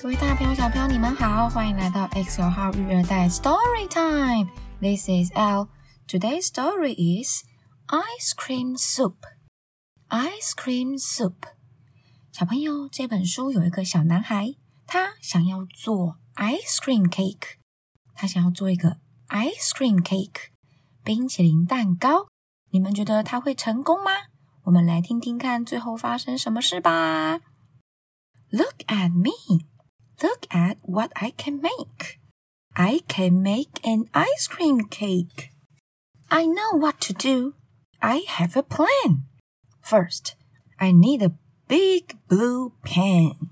各位大朋友、小朋友，你们好，欢迎来到 X 九号育儿袋 Story Time。This is L. Today's story is Ice Cream Soup. Ice Cream Soup. 小朋友，这本书有一个小男孩，他想要做 ice cream cake。他想要做一个 ice cream cake 冰淇淋蛋糕。你们觉得他会成功吗？我们来听听看最后发生什么事吧。Look at me. Look at what I can make. I can make an ice cream cake. I know what to do. I have a plan. First, I need a big blue pan.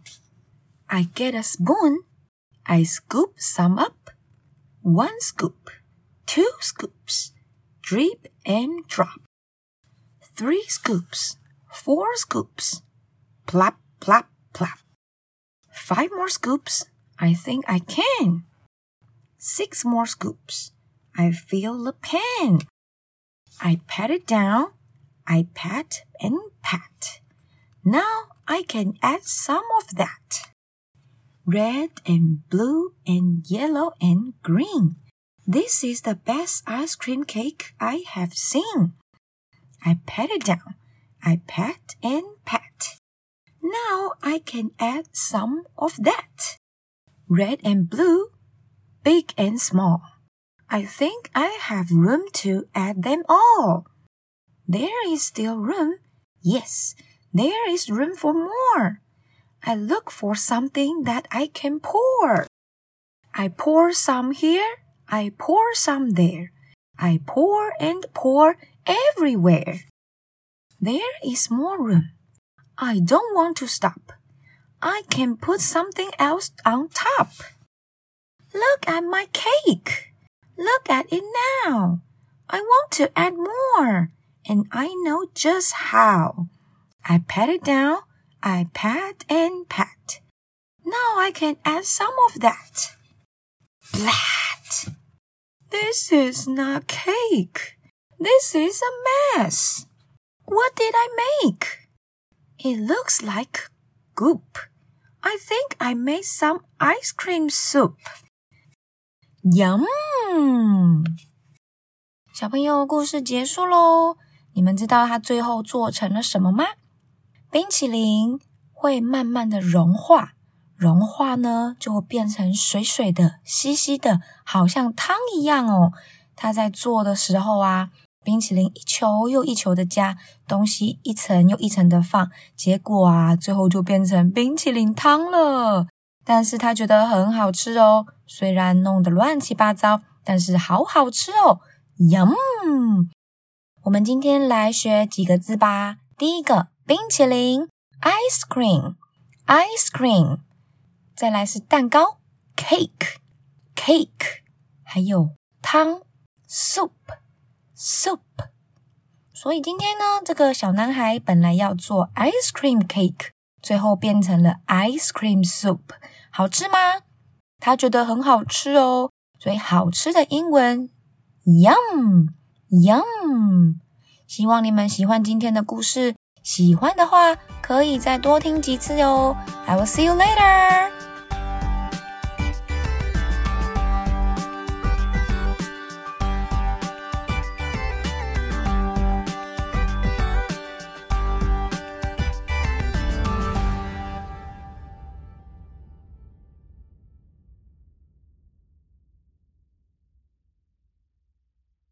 I get a spoon. I scoop some up. One scoop, two scoops, drip and drop. Three scoops, four scoops, plop, plop, plop. Five more scoops. I think I can. Six more scoops. I feel the pan. I pat it down. I pat and pat. Now I can add some of that. Red and blue and yellow and green. This is the best ice cream cake I have seen. I pat it down. I pat and pat. Now I can add some of that. Red and blue, big and small. I think I have room to add them all. There is still room. Yes, there is room for more. I look for something that I can pour. I pour some here. I pour some there. I pour and pour everywhere. There is more room. I don't want to stop. I can put something else on top. Look at my cake. Look at it now. I want to add more, and I know just how. I pat it down. I pat and pat. Now I can add some of that. Blat! This is not cake. This is a mess. What did I make? It looks like goop. I think I made some ice cream soup. Yum! 小朋友，故事结束喽。你们知道它最后做成了什么吗？冰淇淋会慢慢的融化，融化呢就会变成水水的、稀稀的，好像汤一样哦。它在做的时候啊。 冰淇淋一球又一球的加，东西一层又一层的放，结果啊，最后就变成冰淇淋汤了。但是他觉得很好吃哦，虽然弄得乱七八糟，但是好好吃哦，yum！我们今天来学几个字吧。第一个，冰淇淋，ice cream，ice cream。再来是蛋糕，cake，cake。还有汤，soup。soup。所以今天呢，这个小男孩本来要做 ice cream cake，最后变成了 ice cream soup，好吃吗？他觉得很好吃哦。所以好吃的英文 yum yum。希望你们喜欢今天的故事，喜欢的话可以再多听几次哦。I will see you later.